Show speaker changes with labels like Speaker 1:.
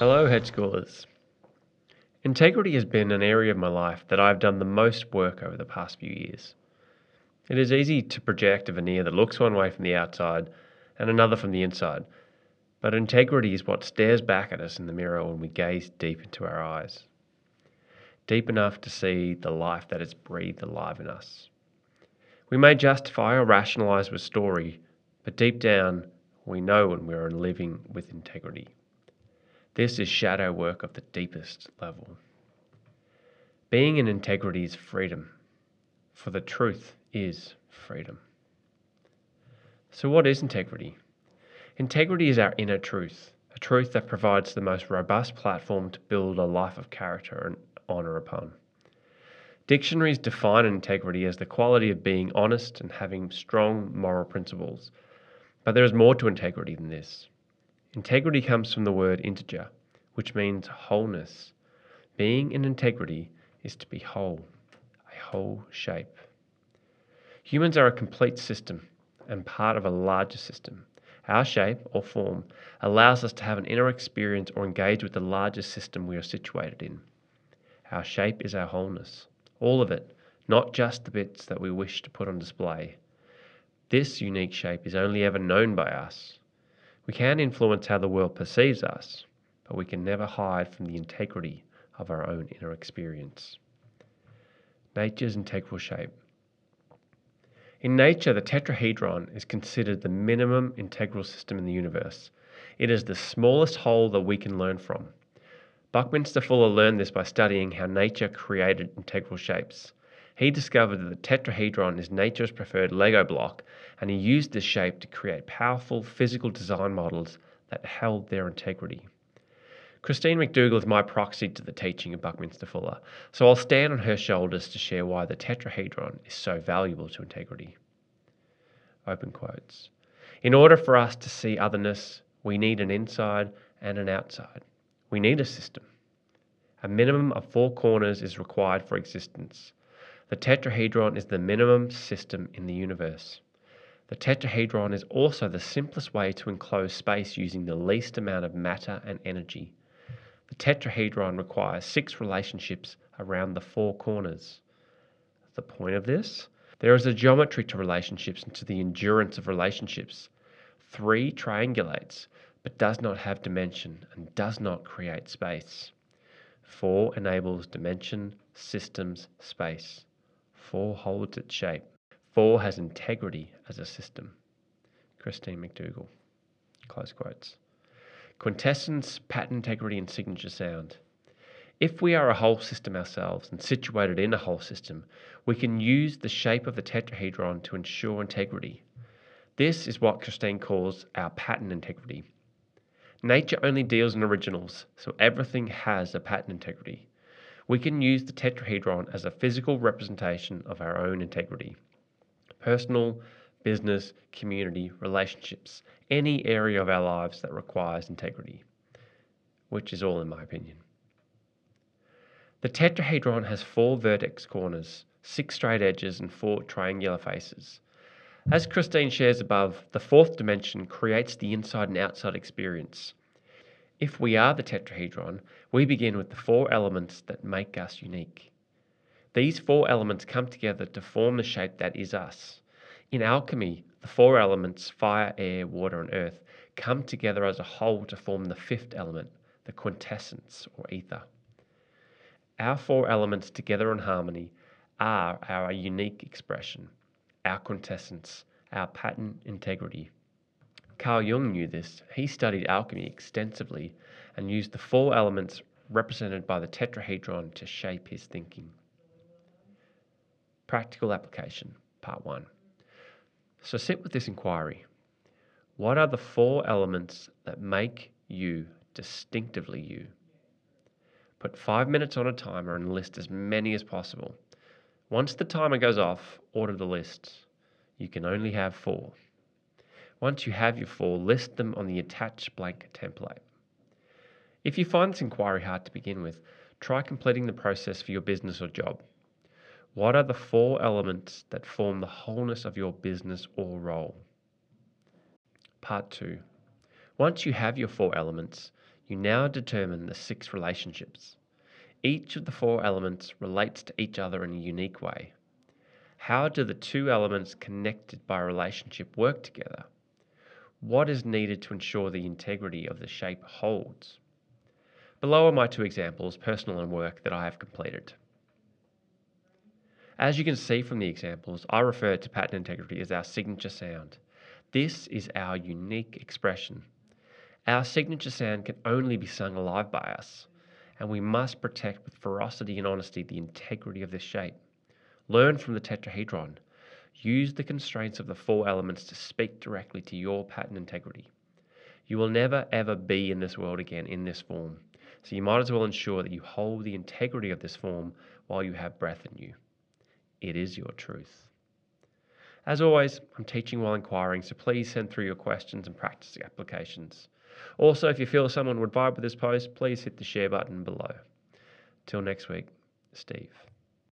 Speaker 1: Hello, Hedge Schoolers. Integrity has been an area of my life that I've done the most work over the past few years. It is easy to project a veneer that looks one way from the outside and another from the inside, but integrity is what stares back at us in the mirror when we gaze deep into our eyes. Deep enough to see the life that is breathed alive in us. We may justify or rationalize with story, but deep down, we know when we are living with integrity. This is shadow work of the deepest level. Being in integrity is freedom, for the truth is freedom. So, what is integrity? Integrity is our inner truth, a truth that provides the most robust platform to build a life of character and honour upon. Dictionaries define integrity as the quality of being honest and having strong moral principles. But there is more to integrity than this. Integrity comes from the word integer, which means wholeness. Being in integrity is to be whole, a whole shape. Humans are a complete system and part of a larger system. Our shape or form allows us to have an inner experience or engage with the larger system we are situated in. Our shape is our wholeness, all of it, not just the bits that we wish to put on display. This unique shape is only ever known by us. We can influence how the world perceives us, but we can never hide from the integrity of our own inner experience. Nature's integral shape. In nature, the tetrahedron is considered the minimum integral system in the universe. It is the smallest whole that we can learn from. Buckminster Fuller learned this by studying how nature created integral shapes. He discovered that the tetrahedron is nature's preferred Lego block, and he used this shape to create powerful physical design models that held their integrity. Christine McDougall is my proxy to the teaching of Buckminster Fuller, so I'll stand on her shoulders to share why the tetrahedron is so valuable to integrity. Open quotes. In order for us to see otherness, we need an inside and an outside. We need a system. A minimum of four corners is required for existence. The tetrahedron is the minimum system in the universe. The tetrahedron is also the simplest way to enclose space using the least amount of matter and energy. The tetrahedron requires six relationships around the four corners. The point of this? There is a geometry to relationships and to the endurance of relationships. Three triangulates, but does not have dimension and does not create space. Four enables dimension, systems, space. Four holds its shape. Four has integrity as a system. Christine McDougall. Close quotes. Quintessence, pattern integrity, and signature sound. If we are a whole system ourselves and situated in a whole system, we can use the shape of the tetrahedron to ensure integrity. This is what Christine calls our pattern integrity. Nature only deals in originals, so everything has a pattern integrity we can use the tetrahedron as a physical representation of our own integrity. Personal, business, community, relationships, any area of our lives that requires integrity, which is all in my opinion. The tetrahedron has four vertex corners, six straight edges, and four triangular faces. As Christine shares above, the fourth dimension creates the inside and outside experience. If we are the tetrahedron, we begin with the four elements that make us unique. These four elements come together to form the shape that is us. In alchemy, the four elements fire, air, water, and earth come together as a whole to form the fifth element, the quintessence or ether. Our four elements together in harmony are our unique expression, our quintessence, our pattern integrity. Carl Jung knew this. He studied alchemy extensively and used the four elements represented by the tetrahedron to shape his thinking. Practical application, part one. So sit with this inquiry. What are the four elements that make you distinctively you? Put five minutes on a timer and list as many as possible. Once the timer goes off, order the list. You can only have four. Once you have your four, list them on the attached blank template. If you find this inquiry hard to begin with, try completing the process for your business or job. What are the four elements that form the wholeness of your business or role? Part 2. Once you have your four elements, you now determine the six relationships. Each of the four elements relates to each other in a unique way. How do the two elements connected by a relationship work together? What is needed to ensure the integrity of the shape holds? Below are my two examples, personal and work, that I have completed. As you can see from the examples, I refer to pattern integrity as our signature sound. This is our unique expression. Our signature sound can only be sung alive by us, and we must protect with ferocity and honesty the integrity of this shape. Learn from the tetrahedron. Use the constraints of the four elements to speak directly to your pattern integrity. You will never ever be in this world again in this form, so you might as well ensure that you hold the integrity of this form while you have breath in you. It is your truth. As always, I'm teaching while inquiring, so please send through your questions and practice applications. Also, if you feel someone would vibe with this post, please hit the share button below. Till next week, Steve.